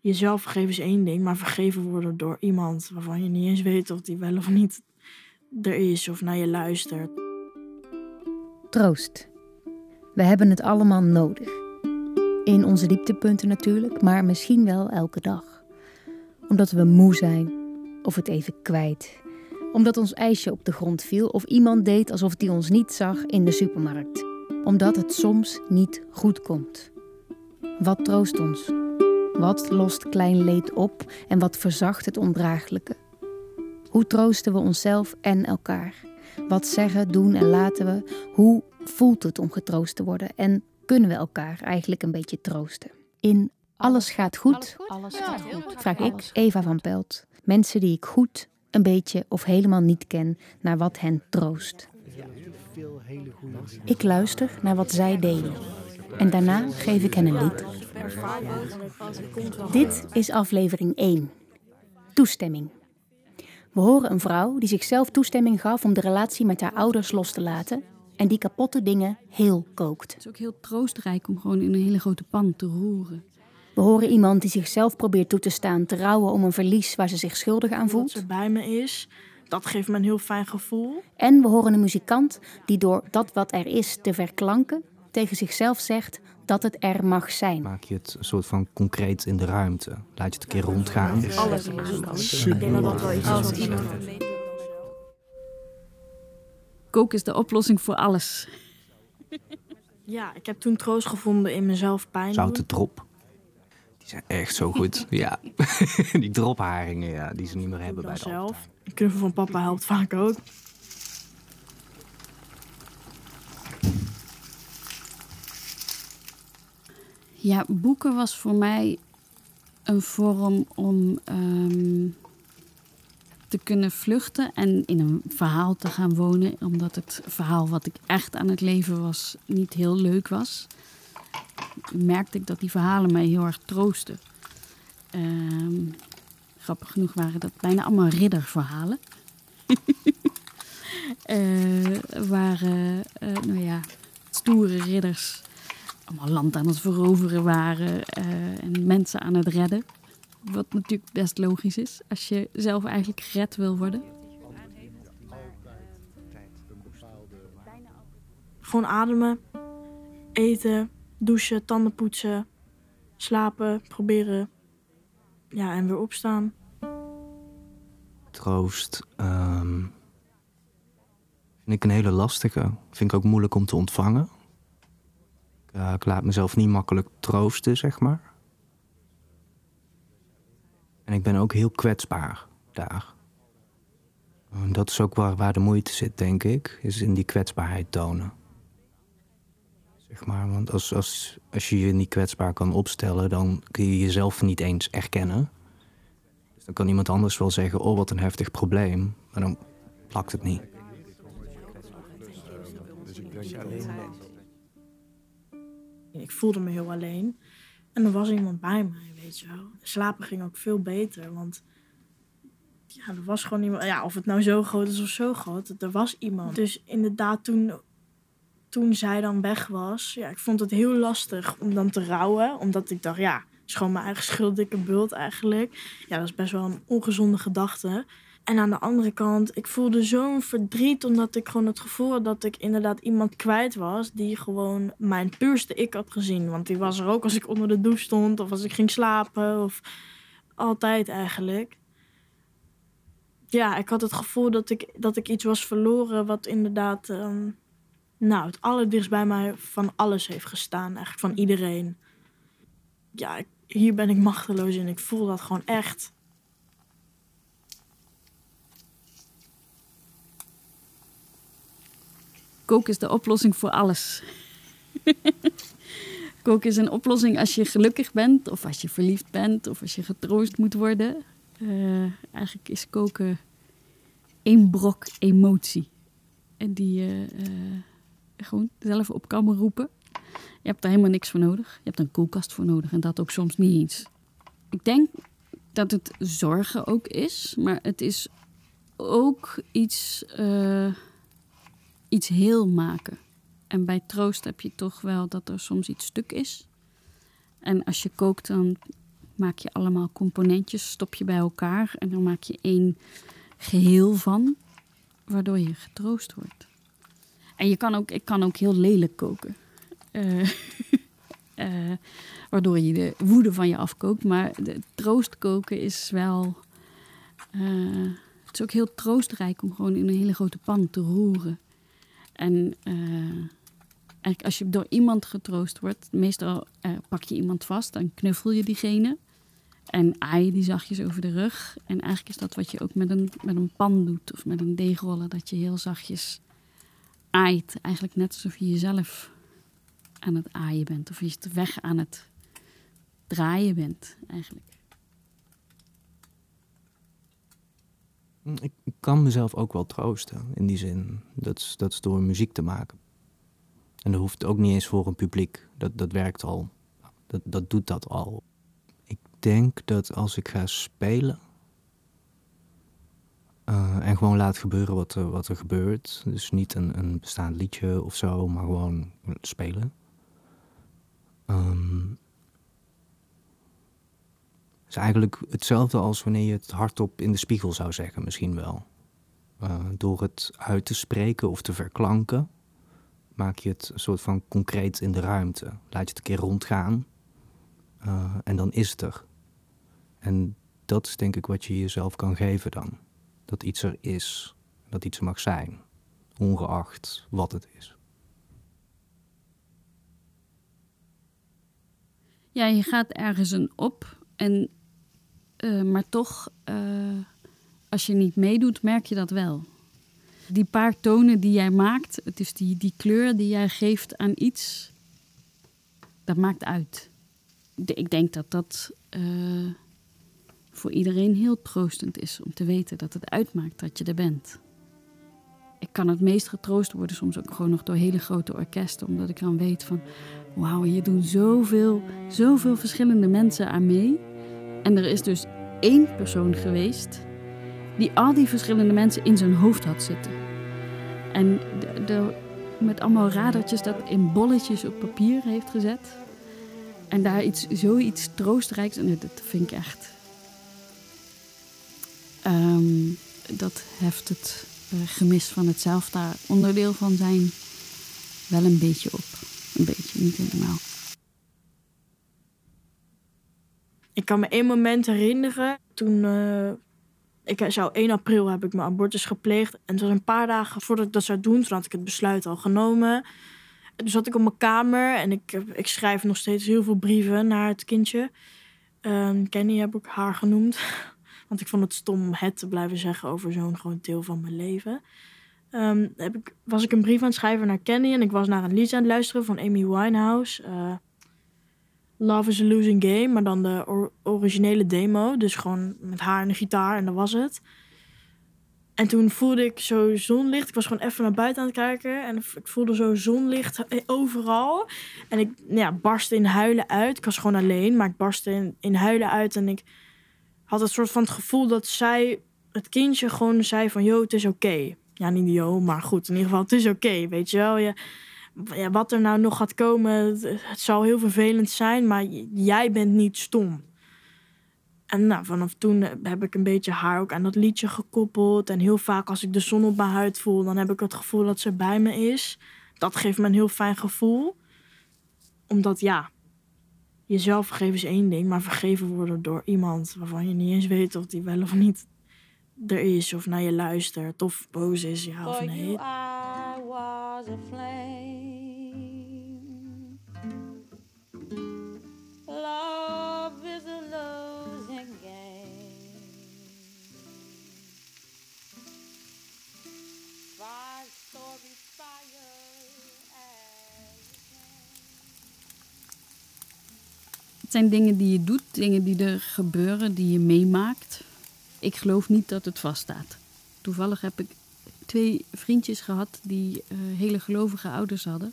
jezelf vergeven is één ding, maar vergeven worden door iemand waarvan je niet eens weet of die wel of niet er is of naar je luistert. Troost. We hebben het allemaal nodig. In onze dieptepunten natuurlijk, maar misschien wel elke dag. Omdat we moe zijn of het even kwijt. Omdat ons ijsje op de grond viel of iemand deed alsof hij ons niet zag in de supermarkt. Omdat het soms niet goed komt. Wat troost ons? Wat lost klein leed op en wat verzacht het ondraaglijke? Hoe troosten we onszelf en elkaar? Wat zeggen, doen en laten we? Hoe voelt het om getroost te worden? En kunnen we elkaar eigenlijk een beetje troosten? In Alles gaat goed, Alles gaat goed. vraag ik, Eva van Pelt, mensen die ik goed, een beetje of helemaal niet ken, naar wat hen troost. Ik luister naar wat zij delen. En daarna geef ik hen een lied. Dit is aflevering 1. Toestemming. We horen een vrouw die zichzelf toestemming gaf om de relatie met haar ouders los te laten en die kapotte dingen heel kookt. Het is ook heel troostrijk om gewoon in een hele grote pan te roeren. We horen iemand die zichzelf probeert toe te staan te rouwen om een verlies waar ze zich schuldig aan Dat voelt. ze bij me is, dat geeft me een heel fijn gevoel. En we horen een muzikant die door dat wat er is te verklanken tegen zichzelf zegt dat het er mag zijn. Maak je het een soort van concreet in de ruimte. Laat je het een keer rondgaan. Alles iets is wat Koken is de oplossing voor alles. Ja, ik heb toen troost gevonden in mezelf pijn Zoute drop. Die zijn echt zo goed. ja. Die dropharingen, ja, die ze niet meer hebben bij de zelf. Knuffel van papa helpt vaak ook. Ja, boeken was voor mij een vorm om ehm, te kunnen vluchten en in een verhaal te gaan wonen. Omdat het verhaal wat ik echt aan het leven was niet heel leuk was. Merkte ik dat die verhalen mij heel erg troosten. Ehm, grappig genoeg waren dat bijna allemaal ridderverhalen. Eh, waren, eh, nou ja, stoere ridders allemaal land aan het veroveren waren eh, en mensen aan het redden. Wat natuurlijk best logisch is als je zelf eigenlijk gered wil worden. Gewoon ademen, eten, douchen, tanden poetsen, slapen, proberen. Ja, en weer opstaan. Troost. ehm, vind ik een hele lastige. Vind ik ook moeilijk om te ontvangen. Eh, ik laat mezelf niet makkelijk troosten, zeg maar. En ik ben ook heel kwetsbaar daar. En dat is ook waar, waar de moeite zit, denk ik. Is in die kwetsbaarheid tonen. Zeg maar, want als, als, als je je niet kwetsbaar kan opstellen... dan kun je jezelf niet eens erkennen. Dus dan kan iemand anders wel zeggen, oh wat een heftig probleem. Maar dan plakt het niet. Ik voelde me heel alleen. En er was iemand bij mij, weet je wel. Slapen ging ook veel beter, want... Ja, er was gewoon iemand... Ja, of het nou zo groot is of zo groot, er was iemand. Dus inderdaad, toen, toen zij dan weg was... Ja, ik vond het heel lastig om dan te rouwen. Omdat ik dacht, ja, het is gewoon mijn eigen schuld, dikke bult eigenlijk. Ja, dat is best wel een ongezonde gedachte. En aan de andere kant, ik voelde zo'n verdriet omdat ik gewoon het gevoel had dat ik inderdaad iemand kwijt was die gewoon mijn puurste ik had gezien. Want die was er ook als ik onder de douche stond of als ik ging slapen of altijd eigenlijk. Ja, ik had het gevoel dat ik, dat ik iets was verloren wat inderdaad ehm, nou, het allerdichtst bij mij van alles heeft gestaan. Eigenlijk van iedereen. Ja, hier ben ik machteloos in. Ik voel dat gewoon echt. Koken is de oplossing voor alles. Koken is een oplossing als je gelukkig bent, of als je verliefd bent, of als je getroost moet worden. Eh, eigenlijk is koken één brok emotie. En die je eh, gewoon zelf op kan roepen. Je hebt daar helemaal niks voor nodig. Je hebt een koelkast voor nodig en dat ook soms niet eens. Ik denk dat het zorgen ook is, maar het is ook iets, eh, iets heel maken. En bij troost heb je toch wel dat er soms iets stuk is. En als je kookt, dan maak je allemaal componentjes, stop je bij elkaar en dan maak je één geheel van, waardoor je getroost wordt. En je kan ook, ik kan ook heel lelijk koken. Uh, uh, waardoor je de woede van je afkookt. Maar de troost koken is wel. Uh, het is ook heel troostrijk om gewoon in een hele grote pan te roeren. En eigenlijk als je door iemand getroost wordt, meestal pak je iemand vast, dan knuffel je diegene. En aai je die zachtjes over de rug. En eigenlijk is dat wat je ook met een, met een pan doet of met een deegroller. Dat je heel zachtjes aait. Eigenlijk net alsof je jezelf aan het aaien bent. Of je het weg aan het draaien bent, eigenlijk. Ik kan mezelf ook wel troosten, in die zin. Dat is, dat door muziek te maken. En dat hoeft ook niet eens voor een publiek. Dat, dat werkt al. Dat, dat doet dat al. Ik denk dat als ik ga spelen... Uh, en gewoon laat gebeuren wat er, wat er gebeurt. Dus niet een, een bestaand liedje of zo, maar gewoon spelen. Um, is eigenlijk hetzelfde als wanneer je het hardop in de spiegel zou zeggen, misschien wel. Uh, door het uit te spreken of te verklanken, maak je het een soort van concreet in de ruimte. Laat je het een keer rondgaan uh, en dan is het er. En dat is denk ik wat je jezelf kan geven dan. Dat iets er is, dat iets mag zijn, ongeacht wat het is. Ja, je gaat ergens een op en uh, maar toch, uh, als je niet meedoet, merk je dat wel. Die paar tonen die jij maakt, het is die, die kleur die jij geeft aan iets, dat maakt uit. Ik denk dat dat uh, voor iedereen heel troostend is om te weten dat het uitmaakt dat je er bent. Ik kan het meest getroost worden soms ook gewoon nog door hele grote orkesten, omdat ik dan weet van, wauw, hier doen zoveel, zoveel verschillende mensen aan mee. En er is dus één persoon geweest die al die verschillende mensen in zijn hoofd had zitten. En de, met allemaal radertjes dat in bolletjes op papier heeft gezet. En daar iets, zoiets troostrijks. En dat vind ik echt. Um, dat heft het uh, gemis van het zelf daar onderdeel van zijn wel een beetje op. Een beetje, niet helemaal. Ik kan me één moment herinneren. Toen. Uh, ik zou 1 april heb ik mijn abortus gepleegd. En het was een paar dagen voordat ik dat zou doen. Toen had ik het besluit al genomen. En toen zat ik op mijn kamer. En ik, ik schrijf nog steeds heel veel brieven naar het kindje. Um, Kenny heb ik haar genoemd. Want ik vond het stom om het te blijven zeggen over zo'n gewoon deel van mijn leven. Um, heb ik, was ik een brief aan het schrijven naar Kenny. En ik was naar een lied aan het luisteren van Amy Winehouse. Uh, Love is a Losing Game, maar dan de or originele demo. Dus gewoon met haar en de gitaar en dat was het. En toen voelde ik zo zonlicht. Ik was gewoon even naar buiten aan het kijken. En ik voelde zo zonlicht overal. En ik ja, barstte in huilen uit. Ik was gewoon alleen, maar ik barstte in, huilen uit. En ik had het soort van het gevoel dat zij, het kindje, gewoon zei van... Yo, het is oké. Ja, niet yo, maar goed. In ieder geval, het is oké, weet je wel. Je, ja, wat er nou nog gaat komen, het, het zal heel vervelend zijn, maar jij bent niet stom. En nou, vanaf toen heb ik een beetje haar ook aan dat liedje gekoppeld. En heel vaak als ik de zon op mijn huid voel, dan heb ik het gevoel dat ze bij me is. Dat geeft me een heel fijn gevoel. Omdat ja, jezelf vergeven is één ding, maar vergeven worden door iemand waarvan je niet eens weet of die wel of niet er is, of naar je luistert, of boos is, ja of nee. Het zijn dingen die je doet, dingen die er gebeuren, die je meemaakt. Ik geloof niet dat het vaststaat. Toevallig heb ik twee vriendjes gehad die uh, hele gelovige ouders hadden.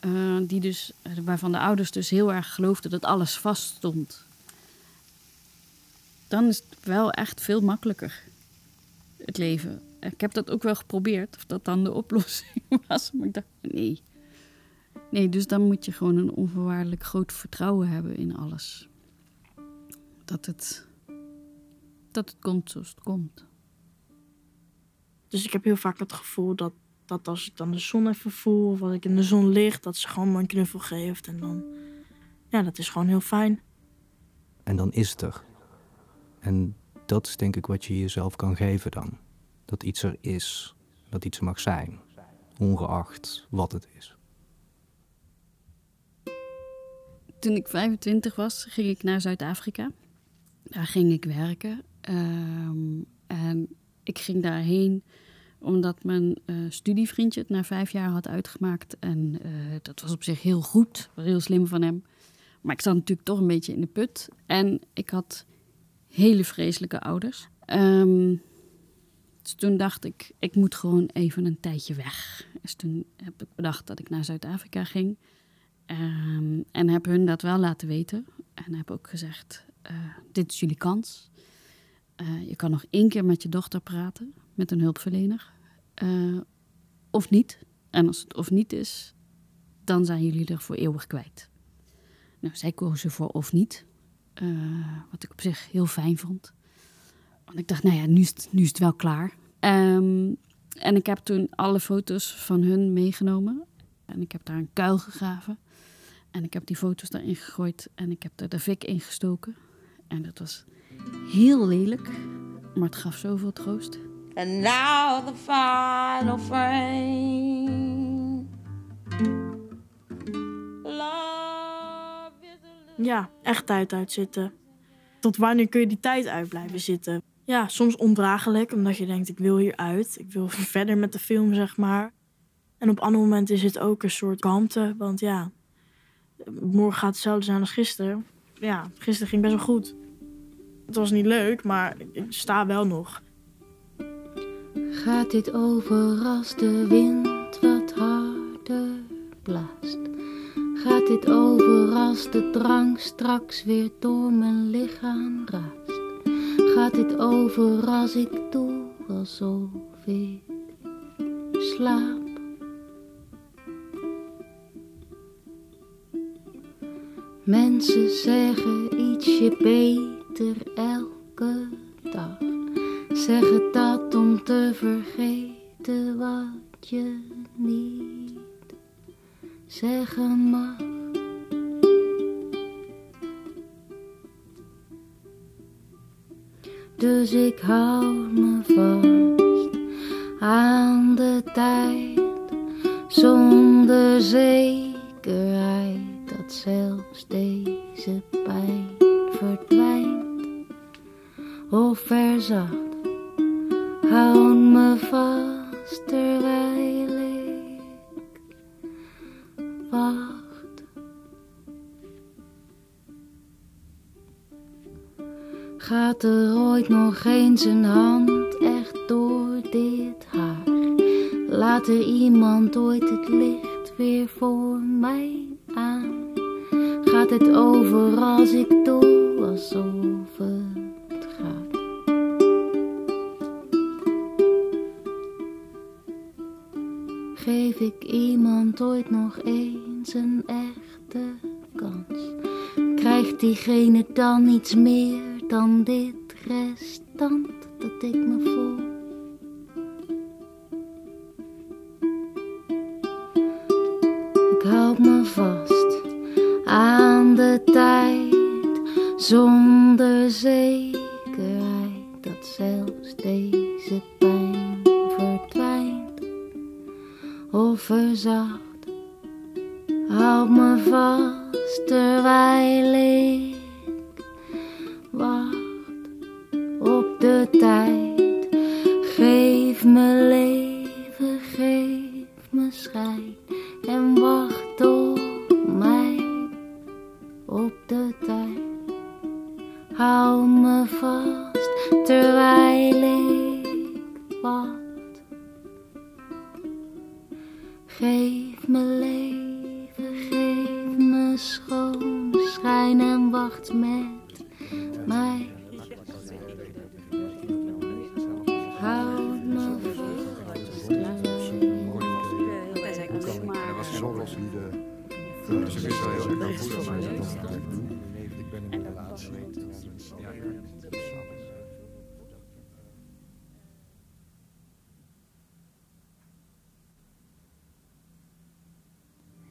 Uh, die dus, waarvan de ouders dus heel erg geloofden dat alles vaststond. Dan is het wel echt veel makkelijker, het leven. Ik heb dat ook wel geprobeerd, of dat dan de oplossing was. Maar ik dacht, nee. Nee, dus dan moet je gewoon een onvoorwaardelijk groot vertrouwen hebben in alles. dat het, dat het komt zoals het komt. Dus ik heb heel vaak het gevoel dat, dat als ik dan de zon even voel... of als ik in de zon lig, dat ze gewoon me een knuffel geeft. En dan... Ja, dat is gewoon heel fijn. En dan is het er. En dat is denk ik wat je jezelf kan geven dan. Dat iets er is. Dat iets er mag zijn. Ongeacht wat het is. Toen ik 25 was, ging ik naar Zuid-Afrika. Daar ging ik werken. Ehm, en ik ging daarheen omdat mijn eh, studievriendje het na vijf jaar had uitgemaakt. En eh, dat was op zich heel goed, heel slim van hem. Maar ik zat natuurlijk toch een beetje in de put. En ik had hele vreselijke ouders. Ehm, dus toen dacht ik, ik moet gewoon even een tijdje weg. Dus toen heb ik bedacht dat ik naar Zuid-Afrika ging. Ehm, en heb hun dat wel laten weten. En heb ook gezegd, eh, dit is jullie kans. Eh, je kan nog één keer met je dochter praten, met een hulpverlener. Eh, of niet. En als het of niet is, dan zijn jullie er voor eeuwig kwijt. Nou, zij kozen voor of niet. wat ik op zich heel fijn vond. Want ik dacht, nou ja, nu is het, nu is het wel klaar. Ehm, en ik heb toen alle foto's van hun meegenomen. En ik heb daar een kuil gegraven. En ik heb die foto's daarin gegooid. En ik heb er de fik in gestoken. En dat was heel lelijk. Maar het gaf zoveel troost. And now the final frame. Ja, echt tijd uitzitten. Tot wanneer kun je die tijd uit blijven zitten? Ja, soms ondraaglijk, omdat je denkt, ik wil hieruit. Ik wil verder met de film, zeg maar. En op andere momenten is het ook een soort kalmte. Want ja, morgen gaat hetzelfde zijn als gisteren. Ja, gisteren ging best wel goed. Het was niet leuk, maar ik sta wel nog. Gaat dit over als de wind wat harder blaast? Gaat dit over als de drang straks weer door mijn lichaam raast? Gaat dit over als ik doe alsof ik slaap? Mensen zeggen ietsje beter elke dag. Zeggen dat om te vergeten wat je niet zeggen mag. Dus ik hou me vast aan de tijd zonder zekerheid Gaat er ooit nog eens een hand echt door dit haar? Laat er iemand ooit het licht weer voor mij aan? Gaat het over als ik doe alsof het gaat? Geef ik iemand ooit nog eens een echte kans? Krijgt diegene dan iets meer dan dit restant dat ik me voel? Ik houd me vast aan de tijd zonder zekerheid dat zelfs deze pijn verdwijnt of verzacht. Houd me vast terwijl ik de tijd. Geef me leven, geef me schijn en wacht op mij op de tijd. Hou me vast terwijl ik wacht. Geef me leven, geef me schoon schijn en wacht met mij. houd me vast. Dat was geen oplossing. Ik wist heel erg dat er maar dat is Ik ben in de.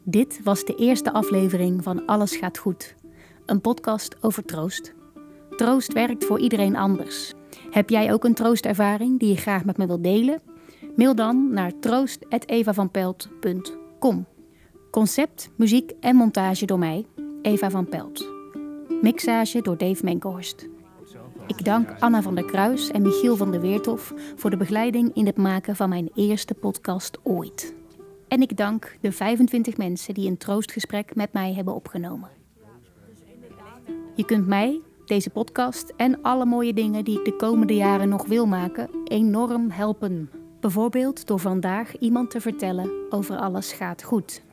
Dit was de eerste aflevering van Alles gaat goed, een podcast over troost. Troost werkt voor iedereen anders. Heb jij ook een troostervaring die je graag met me wilt delen? Mail dan naar troost.evavanpelt.com. Concept, muziek en montage door mij, Eva van Pelt. Mixage door Dave Menkhorst. Ik dank Anna van der Kruis en Michiel van der Weertof voor de begeleiding in het maken van mijn eerste podcast ooit. En ik dank de 25 mensen die een troostgesprek met mij hebben opgenomen. Je kunt mij, deze podcast en alle mooie dingen die ik de komende jaren nog wil maken, enorm helpen. Bijvoorbeeld door vandaag iemand te vertellen over alles gaat goed.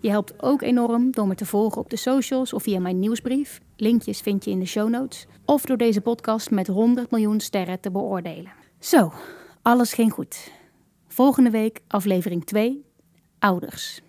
Je helpt ook enorm door me te volgen op de socials of via mijn nieuwsbrief. Linkjes vind je in de show notes. Of door deze podcast met 100 miljoen sterren te beoordelen. Zo, alles ging goed. Volgende week aflevering 2, Ouders.